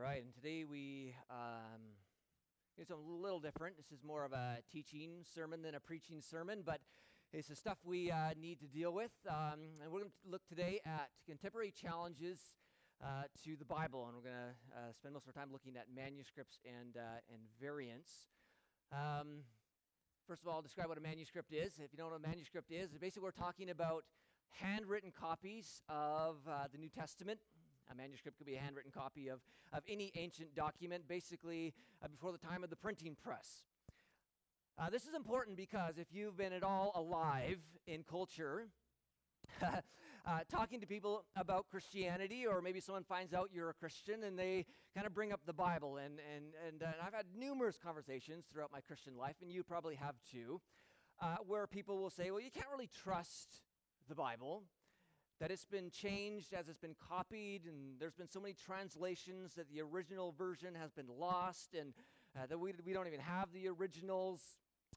right, and today we um, it's a little different. This is more of a teaching sermon than a preaching sermon, but it's the stuff we uh, need to deal with. Um, and we're going to look today at contemporary challenges uh, to the Bible, and we're going to uh, spend most of our time looking at manuscripts and uh, and variants. Um, first of all, I'll describe what a manuscript is. If you don't know what a manuscript is, basically we're talking about handwritten copies of uh, the New Testament a manuscript could be a handwritten copy of, of any ancient document, basically uh, before the time of the printing press. Uh, this is important because if you've been at all alive in culture, uh, talking to people about Christianity, or maybe someone finds out you're a Christian and they kind of bring up the Bible. And, and, and, uh, and I've had numerous conversations throughout my Christian life, and you probably have too, uh, where people will say, well, you can't really trust the Bible that it's been changed as it's been copied, and there's been so many translations that the original version has been lost, and uh, that we, we don't even have the originals.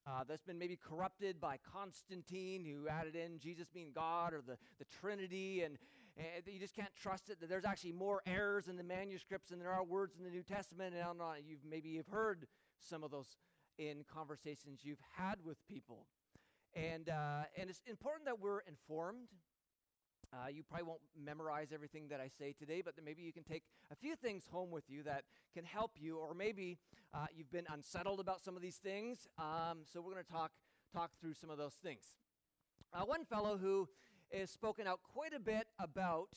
Uh, that's been maybe corrupted by Constantine, who added in Jesus being God or the, the Trinity, and, and you just can't trust it. That there's actually more errors in the manuscripts than there are words in the New Testament. And I don't know, you've maybe you've heard some of those in conversations you've had with people, and uh, and it's important that we're informed uh, you probably won't memorize everything that I say today, but maybe you can take a few things home with you that can help you, or maybe uh, you've been unsettled about some of these things. Um, so we're going to talk talk through some of those things. Uh, one fellow who has spoken out quite a bit about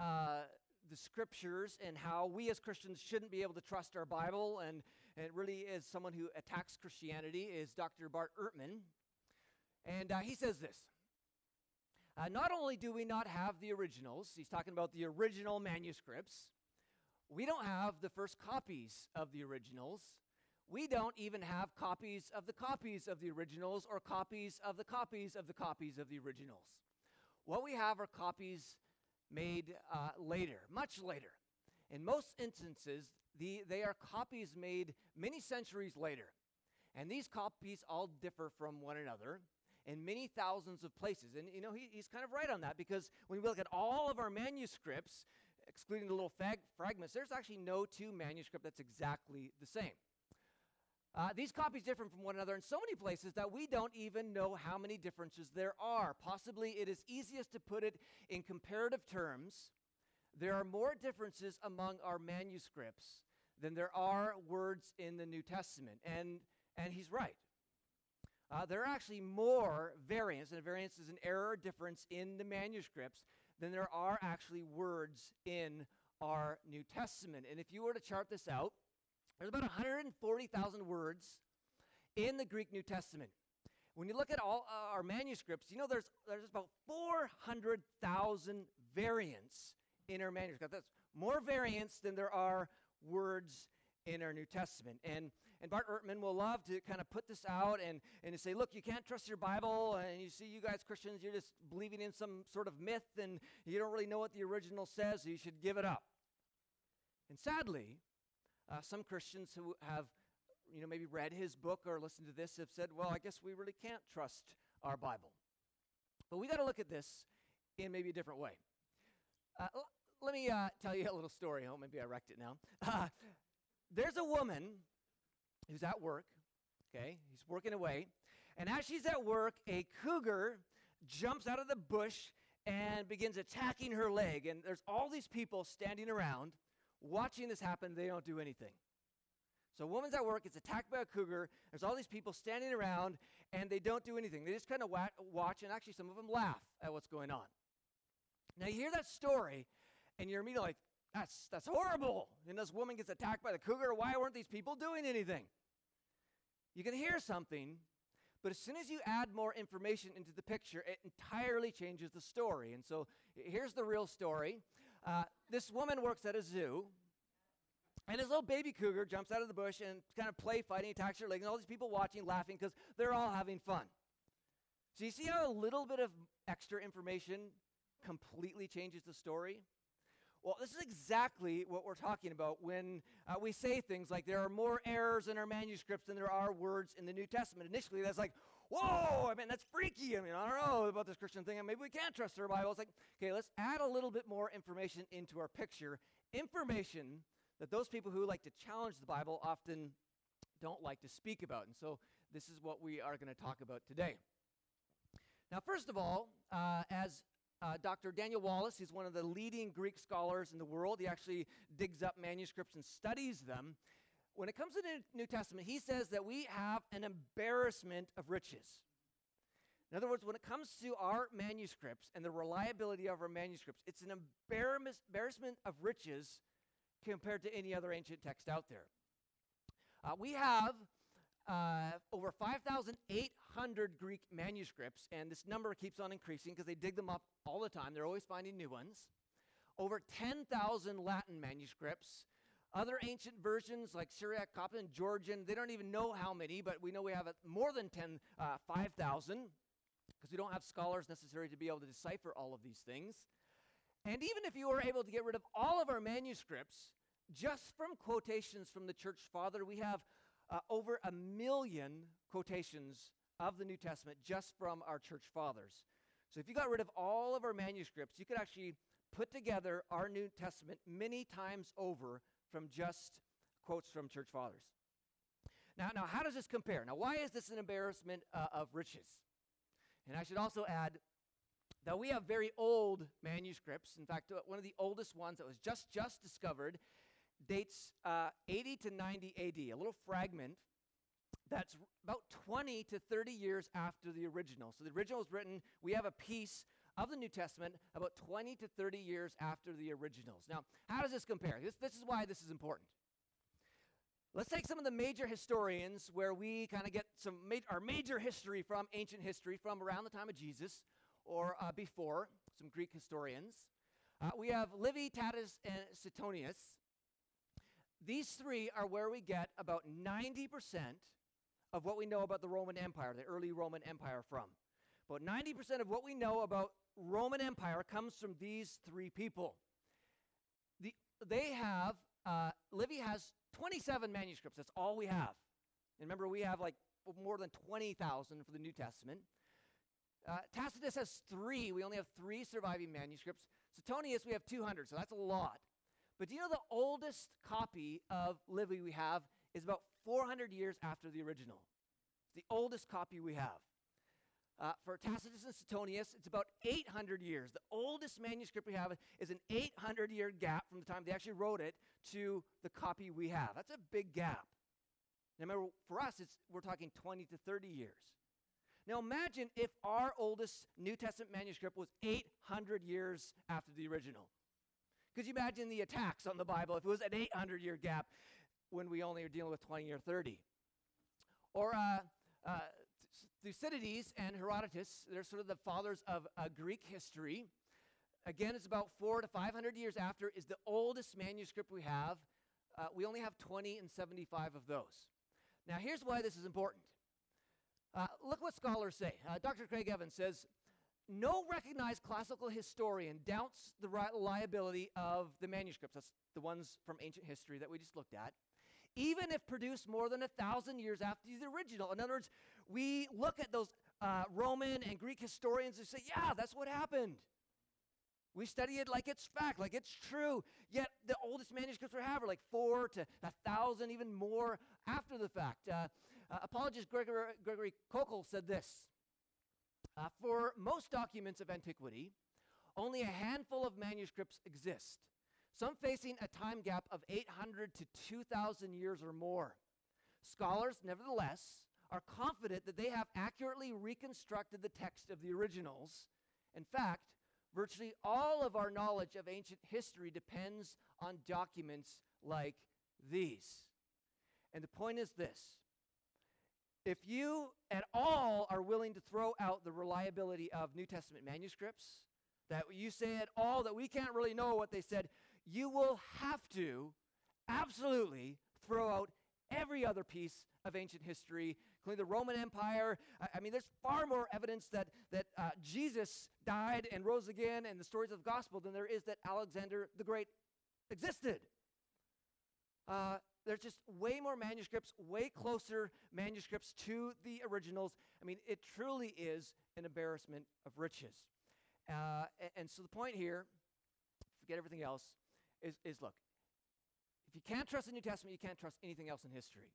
uh, the scriptures and how we as Christians shouldn't be able to trust our Bible, and, and it really is someone who attacks Christianity, is Dr. Bart Ehrman. And uh, he says this uh, not only do we not have the originals, he's talking about the original manuscripts, we don't have the first copies of the originals. We don't even have copies of the copies of the originals or copies of the copies of the copies of the originals. What we have are copies made uh, later, much later. In most instances, the, they are copies made many centuries later. And these copies all differ from one another in many thousands of places. And, you know, he, he's kind of right on that because when we look at all of our manuscripts, excluding the little fag- fragments, there's actually no two manuscript that's exactly the same. Uh, these copies differ from one another in so many places that we don't even know how many differences there are. Possibly it is easiest to put it in comparative terms. There are more differences among our manuscripts than there are words in the New Testament. And, and he's right. Uh, there are actually more variants, and a variance is an error or difference in the manuscripts, than there are actually words in our New Testament. And if you were to chart this out, there's about 140,000 words in the Greek New Testament. When you look at all uh, our manuscripts, you know there's, there's about 400,000 variants in our manuscript. That's more variants than there are words in our New Testament. And and Bart Ehrman will love to kind of put this out and, and say, look, you can't trust your Bible. And you see, you guys Christians, you're just believing in some sort of myth and you don't really know what the original says, so you should give it up. And sadly, uh, some Christians who have, you know, maybe read his book or listened to this have said, well, I guess we really can't trust our Bible. But we got to look at this in maybe a different way. Uh, l- let me uh, tell you a little story. Oh, maybe I wrecked it now. Uh, there's a woman who's at work. Okay, he's working away. And as she's at work, a cougar jumps out of the bush and begins attacking her leg. And there's all these people standing around watching this happen. They don't do anything. So a woman's at work, gets attacked by a cougar. There's all these people standing around, and they don't do anything. They just kind of wa- watch, and actually, some of them laugh at what's going on. Now, you hear that story, and you're immediately like, that's, that's horrible. And this woman gets attacked by the cougar. Why weren't these people doing anything? You can hear something, but as soon as you add more information into the picture, it entirely changes the story. And so here's the real story uh, this woman works at a zoo. And this little baby cougar jumps out of the bush and kind of play fighting, attacks her leg, and all these people watching, laughing because they're all having fun. So you see how a little bit of extra information completely changes the story? Well, this is exactly what we're talking about when uh, we say things like there are more errors in our manuscripts than there are words in the New Testament. Initially, that's like, whoa, I mean, that's freaky. I mean, I don't know about this Christian thing. Maybe we can't trust our Bible. It's like, okay, let's add a little bit more information into our picture. Information that those people who like to challenge the Bible often don't like to speak about. And so this is what we are going to talk about today. Now, first of all, uh, as uh, Dr. Daniel Wallace, he's one of the leading Greek scholars in the world. He actually digs up manuscripts and studies them. When it comes to the New Testament, he says that we have an embarrassment of riches. In other words, when it comes to our manuscripts and the reliability of our manuscripts, it's an embarrassment of riches compared to any other ancient text out there. Uh, we have uh, over 5,800 Greek manuscripts, and this number keeps on increasing because they dig them up all the time. They're always finding new ones. Over 10,000 Latin manuscripts. Other ancient versions like Syriac, Coptic, and Georgian, they don't even know how many, but we know we have more than 10, uh, 5,000 because we don't have scholars necessary to be able to decipher all of these things. And even if you were able to get rid of all of our manuscripts, just from quotations from the church father, we have uh, over a million quotations of the New Testament just from our church fathers. So if you got rid of all of our manuscripts, you could actually put together our New Testament many times over from just quotes from church fathers. Now, now how does this compare? Now, why is this an embarrassment uh, of riches? And I should also add that we have very old manuscripts. In fact, uh, one of the oldest ones that was just just discovered dates uh, 80 to 90 AD, a little fragment that's about 20 to 30 years after the original. So the original was written, we have a piece of the New Testament about 20 to 30 years after the originals. Now, how does this compare? This, this is why this is important. Let's take some of the major historians where we kind of get some ma- our major history from ancient history from around the time of Jesus or uh, before, some Greek historians. Uh, we have Livy, Tacitus, and Suetonius. These three are where we get about 90% of what we know about the Roman Empire, the early Roman Empire, from. About 90% of what we know about Roman Empire comes from these three people. The, they have, uh, Livy has 27 manuscripts. That's all we have. And remember, we have like more than 20,000 for the New Testament. Uh, Tacitus has three. We only have three surviving manuscripts. Suetonius, we have 200, so that's a lot. But do you know the oldest copy of Livy we have is about 400 years after the original? It's the oldest copy we have. Uh, for Tacitus and Suetonius, it's about 800 years. The oldest manuscript we have is an 800 year gap from the time they actually wrote it to the copy we have. That's a big gap. Now, remember, for us, it's, we're talking 20 to 30 years. Now, imagine if our oldest New Testament manuscript was 800 years after the original. Could you imagine the attacks on the Bible if it was an 800 year gap when we only are dealing with 20 or 30? Or uh, uh, Thucydides and Herodotus, they're sort of the fathers of uh, Greek history. Again, it's about four to 500 years after, is the oldest manuscript we have. Uh, we only have 20 and 75 of those. Now, here's why this is important. Uh, look what scholars say. Uh, Dr. Craig Evans says no recognized classical historian doubts the reliability of the manuscripts. That's the ones from ancient history that we just looked at. Even if produced more than a thousand years after the original. In other words, we look at those uh, Roman and Greek historians and say, yeah, that's what happened. We study it like it's fact, like it's true. Yet the oldest manuscripts we have are like four to a thousand, even more after the fact. Uh, uh, apologist Gregory, Gregory Koukl said this uh, For most documents of antiquity, only a handful of manuscripts exist, some facing a time gap of 800 to 2,000 years or more. Scholars, nevertheless, are confident that they have accurately reconstructed the text of the originals. In fact, virtually all of our knowledge of ancient history depends on documents like these. And the point is this if you at all are willing to throw out the reliability of New Testament manuscripts, that you say at all that we can't really know what they said, you will have to absolutely throw out every other piece of ancient history, including the Roman Empire. I, I mean, there's far more evidence that, that uh, Jesus died and rose again and the stories of the gospel than there is that Alexander the Great existed. Uh, there's just way more manuscripts, way closer manuscripts to the originals. I mean, it truly is an embarrassment of riches. Uh, and, and, so the point here, forget everything else, is, is look, If you can't trust the New Testament, you can't trust anything else in history.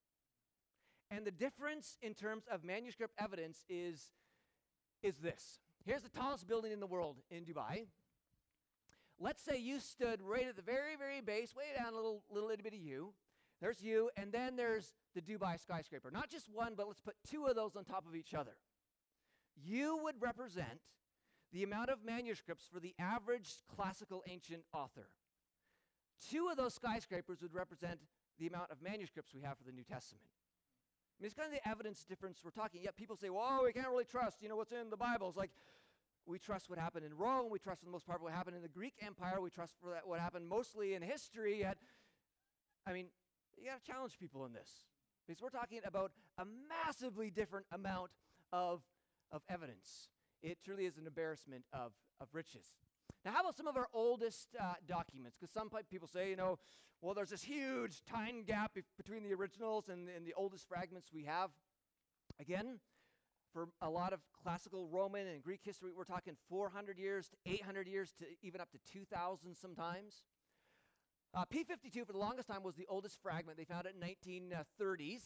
And the difference in terms of manuscript evidence is, is this. Here's the tallest building in the world in Dubai. Let's say you stood right at the very, very base, way down a little, little itty bitty you. There's you, and then there's the Dubai skyscraper. Not just one, but let's put two of those on top of each other. You would represent the amount of manuscripts for the average classical ancient author. Two of those skyscrapers would represent the amount of manuscripts we have for the New Testament. I mean, it's kind of the evidence difference we're talking. Yet people say, "Well, we can't really trust, you know, what's in the Bible." It's like we trust what happened in Rome. We trust for the most part what happened in the Greek Empire. We trust for what happened mostly in history. Yet, I mean, you got to challenge people in this because we're talking about a massively different amount of of evidence. It truly is an embarrassment of of riches. Now, how about some of our oldest uh, documents? Because some people say, you know, well, there's this huge time gap between the originals and, and the oldest fragments we have. Again, for a lot of classical Roman and Greek history, we're talking 400 years to 800 years to even up to 2,000 sometimes. Uh, P52 for the longest time was the oldest fragment. They found it in 1930s.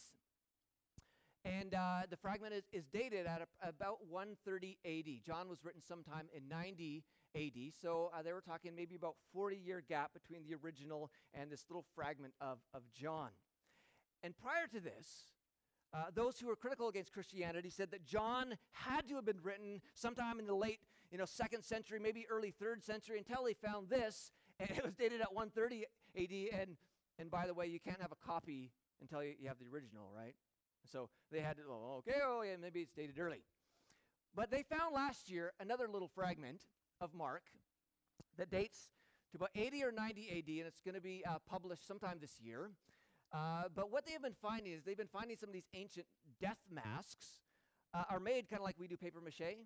And uh, the fragment is, is dated at a, about 130 AD. John was written sometime in 90 AD. So uh, they were talking maybe about 40 year gap between the original and this little fragment of, of John. And prior to this, uh, those who were critical against Christianity said that John had to have been written sometime in the late, you know, second century, maybe early third century, until they found this, and it was dated at 130 AD. And and by the way, you can't have a copy until you, you have the original, right? So they had to, oh, okay, oh yeah, maybe it's dated early. But they found last year another little fragment of Mark that dates to about 80 or 90 AD, and it's going to be uh, published sometime this year. Uh, but what they have been finding is they've been finding some of these ancient death masks uh, are made kind of like we do paper mache.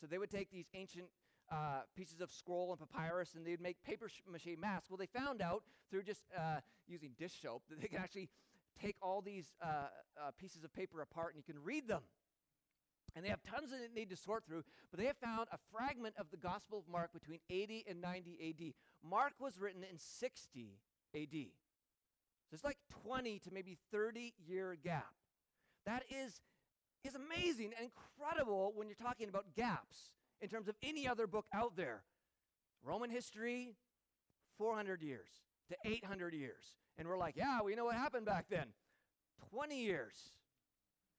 So they would take these ancient uh, pieces of scroll and papyrus and they'd make paper mache masks. Well, they found out through just uh, using dish soap that they can actually take all these uh, pieces of paper apart and you can read them. And they have tons that they need to sort through, but they have found a fragment of the Gospel of Mark between 80 and 90 AD. Mark was written in 60 AD. So it's like 20 to maybe 30 year gap. That is, is amazing and incredible when you're talking about gaps in terms of any other book out there. Roman history, 400 years to 800 years. And we're like, yeah, we know what happened back then. 20 years.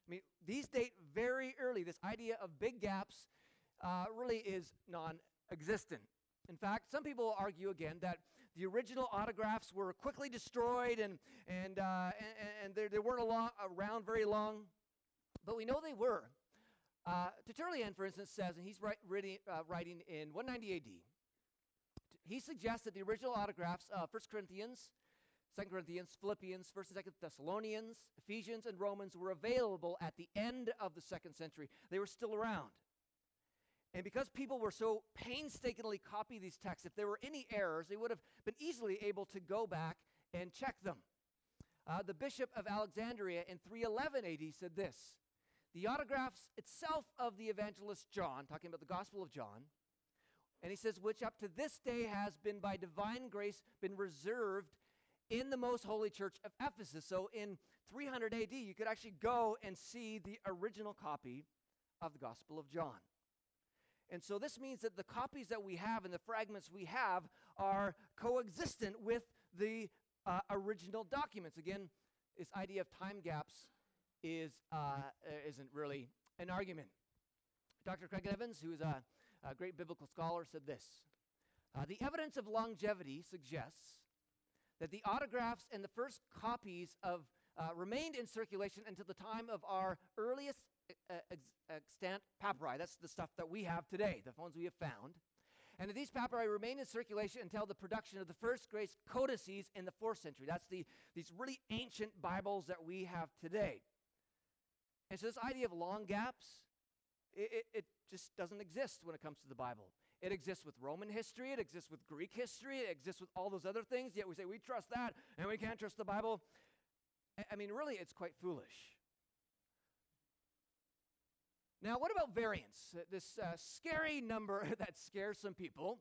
I mean, these date very early. This idea of big gaps uh, really is non existent. In fact, some people argue again that the original autographs were quickly destroyed and, and, uh, and, and they weren't around very long, but we know they were. Uh, Tertullian, for instance, says, and he's writing, uh, writing in 190 AD, he suggests that the original autographs, uh, 1 Corinthians, Second Corinthians, Philippians, First and Second Thessalonians, Ephesians, and Romans were available at the end of the second century. They were still around. And because people were so painstakingly copy these texts, if there were any errors, they would have been easily able to go back and check them. Uh, the bishop of Alexandria in 311 AD said this The autographs itself of the evangelist John, talking about the Gospel of John, and he says, which up to this day has been by divine grace been reserved in the most holy church of Ephesus. So in 300 AD, you could actually go and see the original copy of the Gospel of John. And so this means that the copies that we have and the fragments we have are coexistent with the uh, original documents. Again, this idea of time gaps is, uh, isn't really an argument. Dr. Craig Evans, who is a, a great biblical scholar, said this uh, The evidence of longevity suggests that the autographs and the first copies of uh, remained in circulation until the time of our earliest extant papyri. That's the stuff that we have today, the ones we have found. And these papyri remain in circulation until the production of the first great codices in the fourth century. That's the, these really ancient Bibles that we have today. And so, this idea of long gaps, it, it, it just doesn't exist when it comes to the Bible. It exists with Roman history, it exists with Greek history, it exists with all those other things, yet we say we trust that and we can't trust the Bible. I mean, really, it's quite foolish. Now, what about variance? Uh, this uh, scary number that scares some people.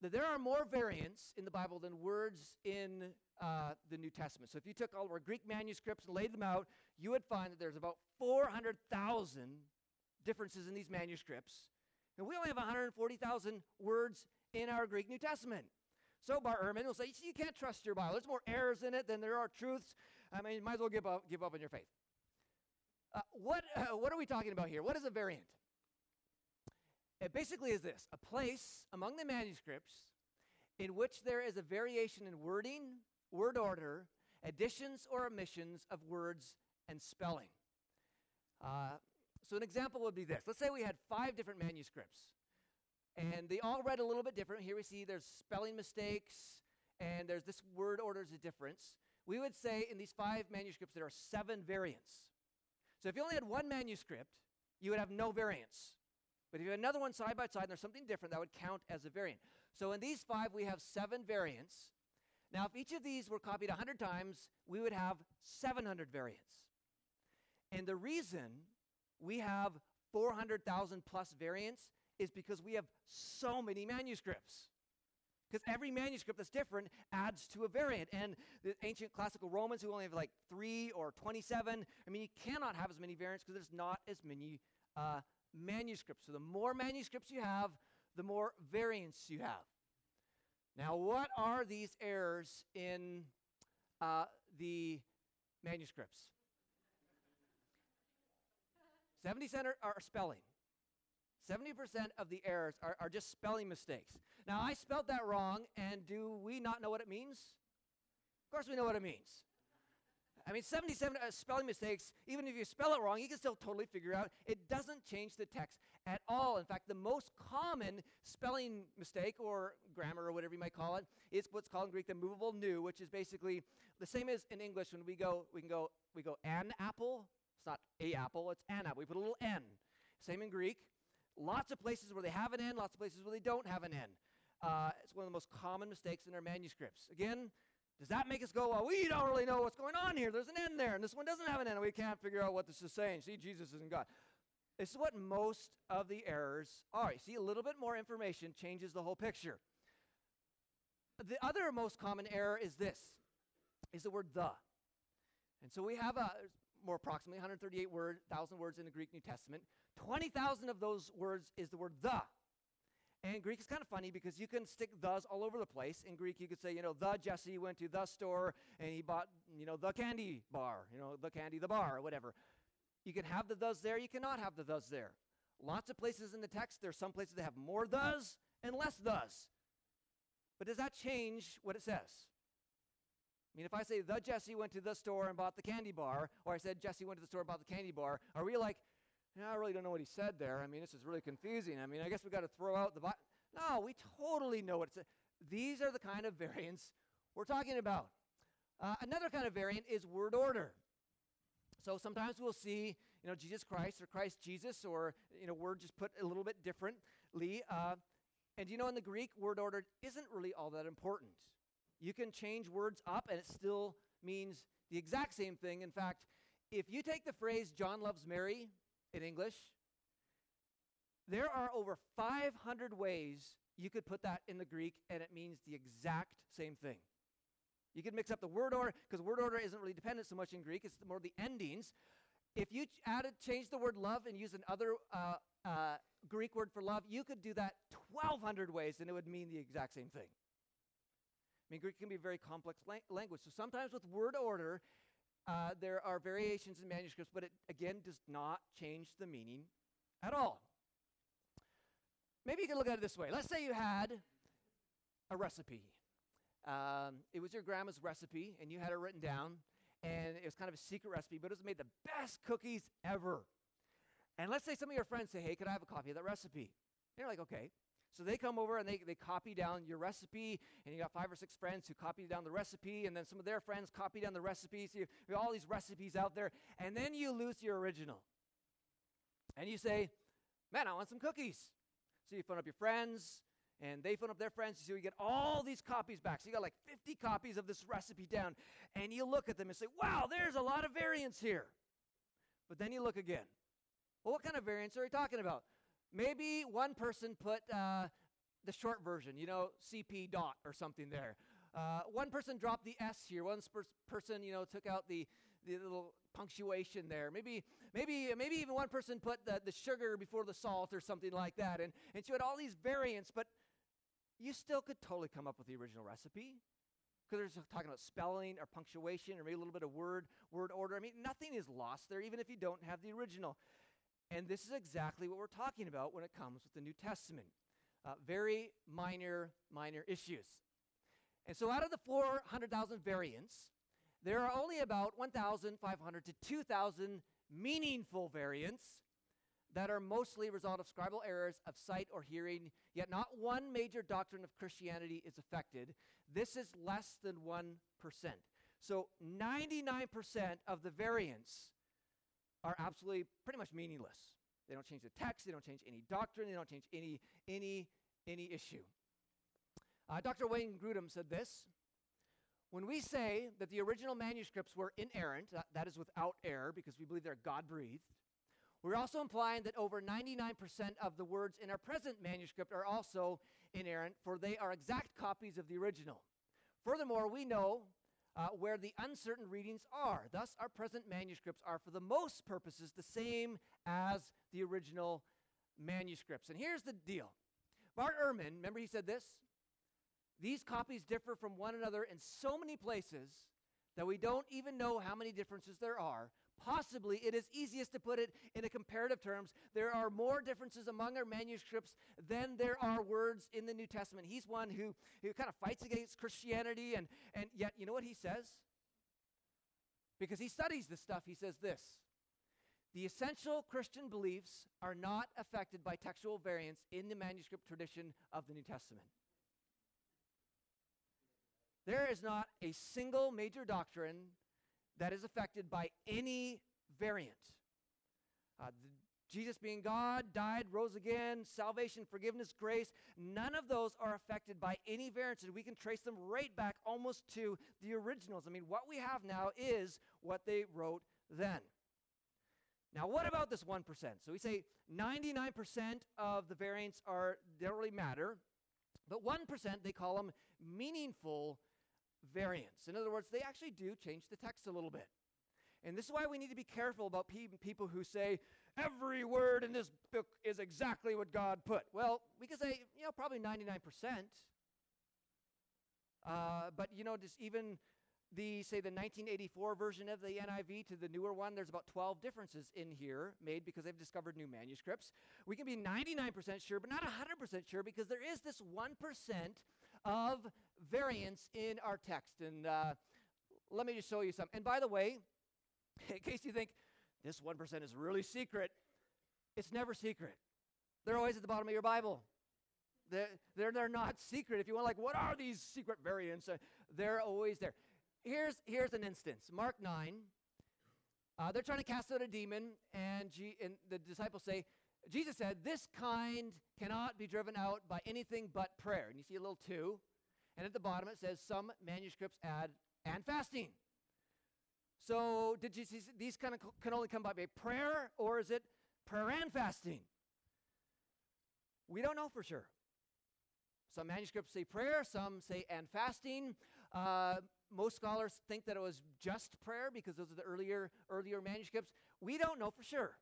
that there are more variants in the Bible than words in uh, the New Testament. So if you took all of our Greek manuscripts and laid them out, you would find that there's about 400,000 differences in these manuscripts. And we only have 140,000 words in our Greek New Testament. So Bart Ehrman will say, you, you can't trust your Bible. There's more errors in it than there are truths. I mean, you might as well give up, give up on your faith. Uh, what, uh, what are we talking about here? What is a variant? It basically is this a place among the manuscripts in which there is a variation in wording, word order, additions or omissions of words and spelling. Uh, so, an example would be this. Let's say we had five different manuscripts, and they all read a little bit different. Here we see there's spelling mistakes, and there's this word order is a difference. We would say in these five manuscripts there are seven variants. So, if you only had one manuscript, you would have no variants. But if you had another one side by side and there's something different, that would count as a variant. So in these five, we have seven variants. Now, if each of these were copied 100 times, we would have 700 variants. And the reason we have 400,000 plus variants is because we have so many manuscripts. Because every manuscript that's different adds to a variant. And the ancient classical Romans, who only have like three or 27, I mean, you cannot have as many variants because there's not as many uh, manuscripts. So the more manuscripts you have, the more variants you have. Now, what are these errors in uh, the manuscripts? 70% are, are spelling. 70% of the errors are, are just spelling mistakes. Now, I spelled that wrong, and do we not know what it means? Of course, we know what it means. I mean, 77 uh, spelling mistakes, even if you spell it wrong, you can still totally figure out. It doesn't change the text at all. In fact, the most common spelling mistake or grammar or whatever you might call it is what's called in Greek the movable nu, which is basically the same as in English when we go, we can go, we go an apple. It's not a apple, it's an apple. We put a little n. Same in Greek. Lots of places where they have an n, lots of places where they don't have an n. Uh, it's one of the most common mistakes in our manuscripts. Again, does that make us go, well, we don't really know what's going on here? There's an end there, and this one doesn't have an end, and we can't figure out what this is saying. See, Jesus isn't God. This is what most of the errors are. You see, a little bit more information changes the whole picture. The other most common error is this, is the word the. And so we have a, more approximately 138 word, thousand words in the Greek New Testament. 20,000 of those words is the word the. And Greek is kind of funny because you can stick thes all over the place. In Greek, you could say, you know, the Jesse went to the store and he bought, you know, the candy bar, you know, the candy, the bar, or whatever. You can have the thes there, you cannot have the thes there. Lots of places in the text, there's some places that have more thes and less thes. But does that change what it says? I mean, if I say the Jesse went to the store and bought the candy bar, or I said Jesse went to the store and bought the candy bar, are we like, I really don't know what he said there. I mean, this is really confusing. I mean, I guess we got to throw out the. Bi-. No, we totally know what it's. These are the kind of variants we're talking about. Uh, another kind of variant is word order. So sometimes we'll see, you know, Jesus Christ or Christ Jesus, or you know, word just put a little bit differently. Uh, and you know, in the Greek, word order isn't really all that important. You can change words up, and it still means the exact same thing. In fact, if you take the phrase "John loves Mary" in English. There are over 500 ways you could put that in the Greek, and it means the exact same thing. You could mix up the word order, because word order isn't really dependent so much in Greek, it's more the endings. If you added, change the word love and use another uh, uh, Greek word for love, you could do that 1,200 ways, and it would mean the exact same thing. Mean, Greek can be a very complex language. So sometimes with word order, uh, there are variations in manuscripts, but it again does not change the meaning at all. Maybe you can look at it this way. Let's say you had a recipe. Um, it was your grandma's recipe, and you had it written down, and it was kind of a secret recipe, but it was made the best cookies ever. And let's say some of your friends say, Hey, could I have a copy of that recipe? And you're like, Okay. So they come over and they, they copy down your recipe, and you got five or six friends who copy down the recipe, and then some of their friends copy down the recipe. So you have all these recipes out there, and then you lose your original. And you say, Man, I want some cookies. So you phone up your friends, and they phone up their friends. So you get all these copies back. So you got like 50 copies of this recipe down, and you look at them and say, Wow, there's a lot of variants here. But then you look again. Well, what kind of variants are we talking about? Maybe one person put uh, the short version, you know, CP dot or something there. Uh, one person dropped the S here. One person, you know, took out the, the little punctuation there. Maybe, maybe, maybe even one person put the, the sugar before the salt or something like that. And, and you had all these variants, but you still could totally come up with the original recipe. Because they're talking about spelling or punctuation or maybe a little bit of word, word order. I mean, nothing is lost there, even if you don't have the original. And this is exactly what we're talking about when it comes with the New Testament. Uh, very minor, minor issues. And so out of the 400,000 variants, there are only about 1,500 to 2,000 meaningful variants that are mostly a result of scribal errors of sight or hearing, yet not one major doctrine of Christianity is affected. This is less than 1%. So 99% of the variants are absolutely pretty much meaningless. They don't change the text, they don't change any doctrine, they don't change any any any issue. Uh, Dr. Wayne Grudem said this When we say that the original manuscripts were inerrant, that, that is without error because we believe they're God breathed, we're also implying that over 99% of the words in our present manuscript are also inerrant, for they are exact copies of the original. Furthermore, we know uh, where the uncertain readings are. Thus, our present manuscripts are, for the most purposes, the same as the original manuscripts. And here's the deal Bart Ehrman, remember he said this? These copies differ from one another in so many places that we don't even know how many differences there are. Possibly, it is easiest to put it in a comparative terms. There are more differences among our manuscripts than there are words in the New Testament. He's one who, who kind of fights against Christianity, and, and yet, you know what he says? Because he studies this stuff, he says this The essential Christian beliefs are not affected by textual variants in the manuscript tradition of the New Testament. There is not a single major doctrine that is affected by any variant. Uh, Jesus being God, died, rose again, salvation, forgiveness, grace, none of those are affected by any variants. And we can trace them right back almost to the originals. I mean, what we have now is what they wrote then. Now, what about this 1%? So we say 99% of the variants are don't really matter, but 1% they call them meaningful variants. In other words, they actually do change the text a little bit. And this is why we need to be careful about pe- people who say, every word in this book is exactly what God put. Well, we can say, you know, probably 99%. Uh, but, you know, just even the, say, the 1984 version of the NIV to the newer one, there's about 12 differences in here made because they've discovered new manuscripts. We can be 99% sure, but not 100% sure because there is this 1% of variance in our text. And uh, let me just show you some. And by the way, in case you think this 1% is really secret, it's never secret. They're always at the bottom of your Bible. They're, they're, they're not secret. If you want, like, what are these secret variants? Uh, they're always there. Here's, here's an instance Mark 9. Uh, they're trying to cast out a demon, and, G- and the disciples say, Jesus said, This kind cannot be driven out by anything but prayer. And you see a little two. And at the bottom it says, Some manuscripts add, and fasting. So did you see these kind of can only come by prayer, or is it prayer and fasting? We don't know for sure. Some manuscripts say prayer, some say and fasting. Uh, most scholars think that it was just prayer because those are the earlier earlier manuscripts. We don't know for sure.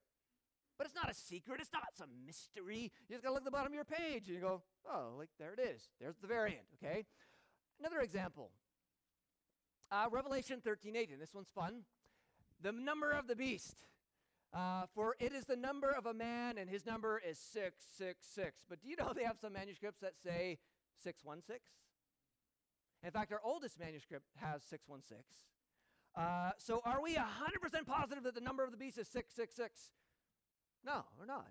But it's not a secret. It's not some mystery. You just got to look at the bottom of your page and you go, oh, like there it is. There's the variant, okay? Another example. Uh, Revelation 13, 8, and this one's fun. The number of the beast. Uh, for it is the number of a man, and his number is 666. But do you know they have some manuscripts that say 616? In fact, our oldest manuscript has 616. Uh, so are we 100% positive that the number of the beast is 666? No, we're not.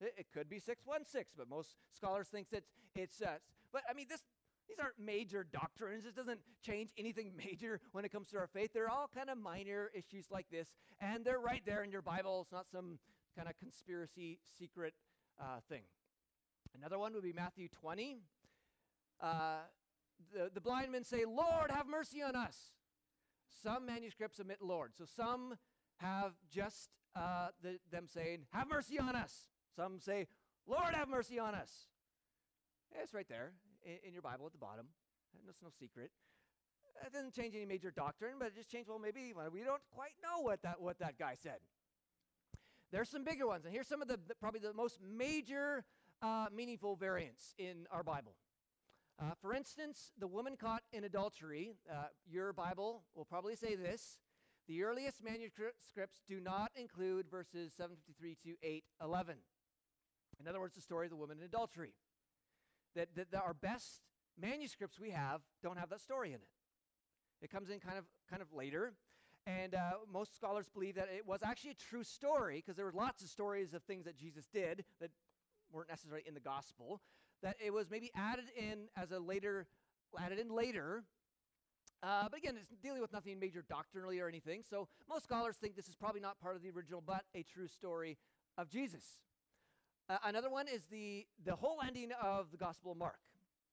It, it could be 616, but most scholars think that it's, uh, but I mean, this, these aren't major doctrines. This doesn't change anything major when it comes to our faith. They're all kind of minor issues like this, and they're right there in your Bible. It's not some kind of conspiracy secret uh, thing. Another one would be Matthew 20. Uh, the, the blind men say, Lord, have mercy on us. Some manuscripts omit Lord. So some have just uh, the, them saying, Have mercy on us. Some say, Lord, have mercy on us. It's right there in, in your Bible at the bottom. That's no secret. It doesn't change any major doctrine, but it just changed, well, maybe we don't quite know what that, what that guy said. There's some bigger ones, and here's some of the, the probably the most major uh, meaningful variants in our Bible. Uh, for instance, the woman caught in adultery, uh, your Bible will probably say this. The earliest manuscripts do not include verses 753 to 811. In other words, the story of the woman in adultery. That, that, that our best manuscripts we have don't have that story in it. It comes in kind of kind of later, and uh, most scholars believe that it was actually a true story because there were lots of stories of things that Jesus did that weren't necessarily in the gospel. That it was maybe added in as a later, added in later. Uh, but again, it's dealing with nothing major doctrinally or anything. So most scholars think this is probably not part of the original, but a true story of Jesus. Uh, another one is the the whole ending of the Gospel of Mark.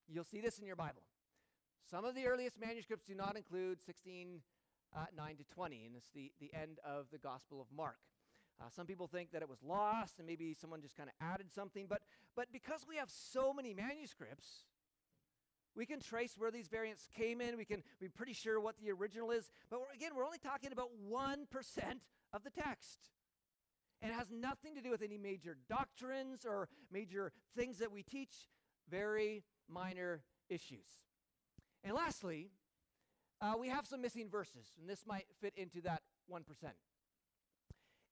You'll see this in your Bible. Some of the earliest manuscripts do not include 16 uh, 9 to 20, and it's the, the end of the Gospel of Mark. Uh, some people think that it was lost and maybe someone just kind of added something, but, but because we have so many manuscripts, we can trace where these variants came in. We can be pretty sure what the original is. But we're, again, we're only talking about 1% of the text. And it has nothing to do with any major doctrines or major things that we teach, very minor issues. And lastly, uh, we have some missing verses, and this might fit into that 1%.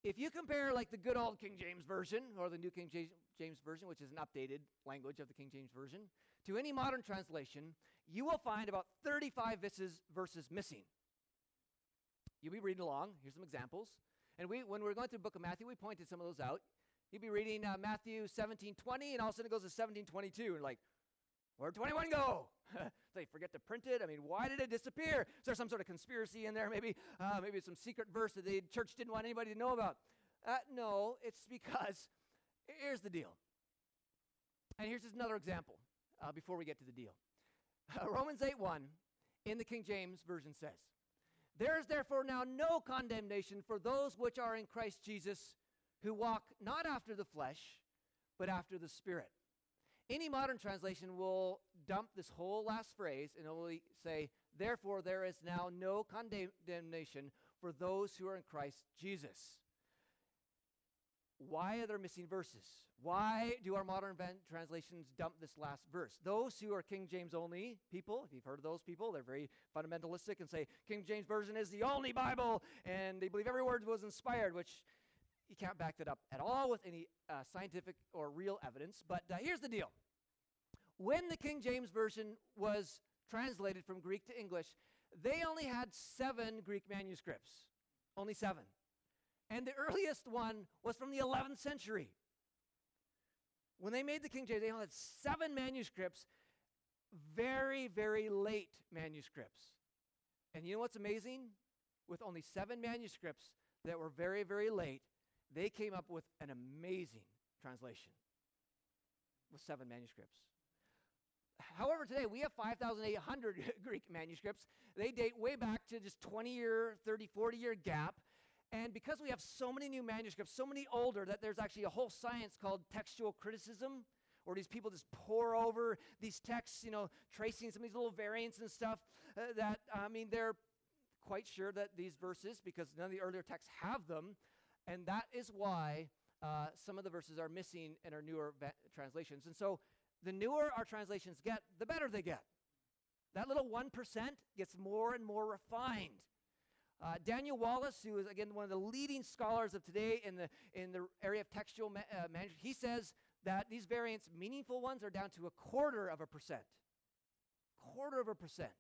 If you compare like the good old King James Version or the New King James Version, which is an updated language of the King James Version, to any modern translation, you will find about 35 verses, verses missing. You'll be reading along. Here's some examples. And we, when we are going through the book of Matthew, we pointed some of those out. You'll be reading uh, Matthew 17, 20, and all of a sudden it goes to 17, 22, and like, Where'd 21 go? they forget to print it. I mean, why did it disappear? Is there some sort of conspiracy in there? Maybe, uh, maybe some secret verse that the church didn't want anybody to know about. Uh, no, it's because here's the deal. And here's another example uh, before we get to the deal. Romans 8 1 in the King James Version says, There is therefore now no condemnation for those which are in Christ Jesus, who walk not after the flesh, but after the Spirit. Any modern translation will dump this whole last phrase and only say, Therefore, there is now no condemnation for those who are in Christ Jesus. Why are there missing verses? Why do our modern translations dump this last verse? Those who are King James only people, if you've heard of those people, they're very fundamentalistic and say King James Version is the only Bible, and they believe every word was inspired, which you can't back that up at all with any uh, scientific or real evidence. But uh, here's the deal when the King James Version was translated from Greek to English, they only had seven Greek manuscripts. Only seven. And the earliest one was from the 11th century. When they made the King James, they only had seven manuscripts, very, very late manuscripts. And you know what's amazing? With only seven manuscripts that were very, very late, they came up with an amazing translation with seven manuscripts. However, today we have 5,800 Greek manuscripts. They date way back to just 20 year, 30, 40 year gap. And because we have so many new manuscripts, so many older, that there's actually a whole science called textual criticism, where these people just pore over these texts, you know, tracing some of these little variants and stuff. Uh, that, I mean, they're quite sure that these verses, because none of the earlier texts have them, and that is why uh, some of the verses are missing in our newer va- translations. And so, the newer our translations get, the better they get. That little 1% gets more and more refined. Uh, Daniel Wallace, who is again one of the leading scholars of today in the in the area of textual ma- uh, management, he says that these variants, meaningful ones, are down to a quarter of a percent. Quarter of a percent.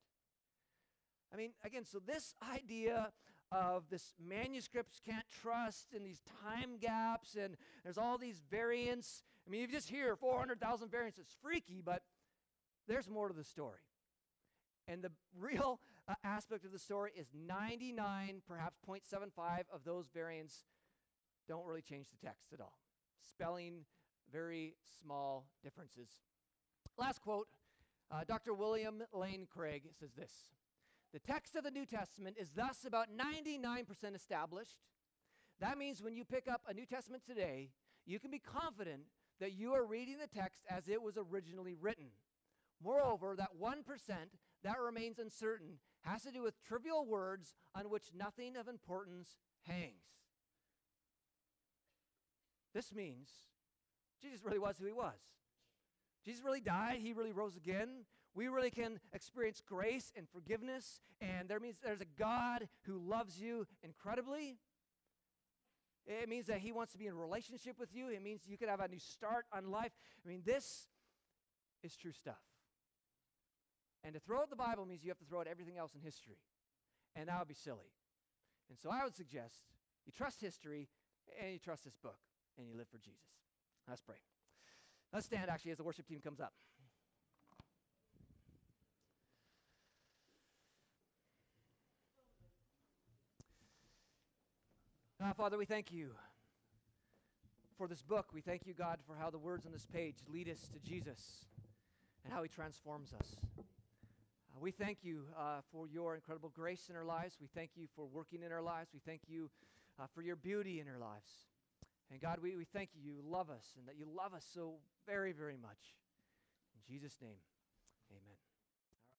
I mean, again, so this idea of this manuscripts can't trust and these time gaps and there's all these variants. I mean, you just hear 400,000 variants, it's freaky, but there's more to the story. And the real uh, aspect of the story is 99, perhaps 0.75 of those variants don't really change the text at all. Spelling, very small differences. Last quote uh, Dr. William Lane Craig says this The text of the New Testament is thus about 99% established. That means when you pick up a New Testament today, you can be confident that you are reading the text as it was originally written. Moreover, that 1% that remains uncertain has to do with trivial words on which nothing of importance hangs. This means Jesus really was who he was. Jesus really died, he really rose again. We really can experience grace and forgiveness, and there means there's a God who loves you incredibly. It means that he wants to be in relationship with you. It means you could have a new start on life. I mean, this is true stuff. And to throw out the Bible means you have to throw out everything else in history. And that would be silly. And so I would suggest you trust history and you trust this book and you live for Jesus. Let's pray. Let's stand actually as the worship team comes up. Uh, Father, we thank you for this book. We thank you, God, for how the words on this page lead us to Jesus and how he transforms us. Uh, we thank you uh, for your incredible grace in our lives. We thank you for working in our lives. We thank you uh, for your beauty in our lives. And God, we, we thank you. You love us and that you love us so very, very much. In Jesus' name.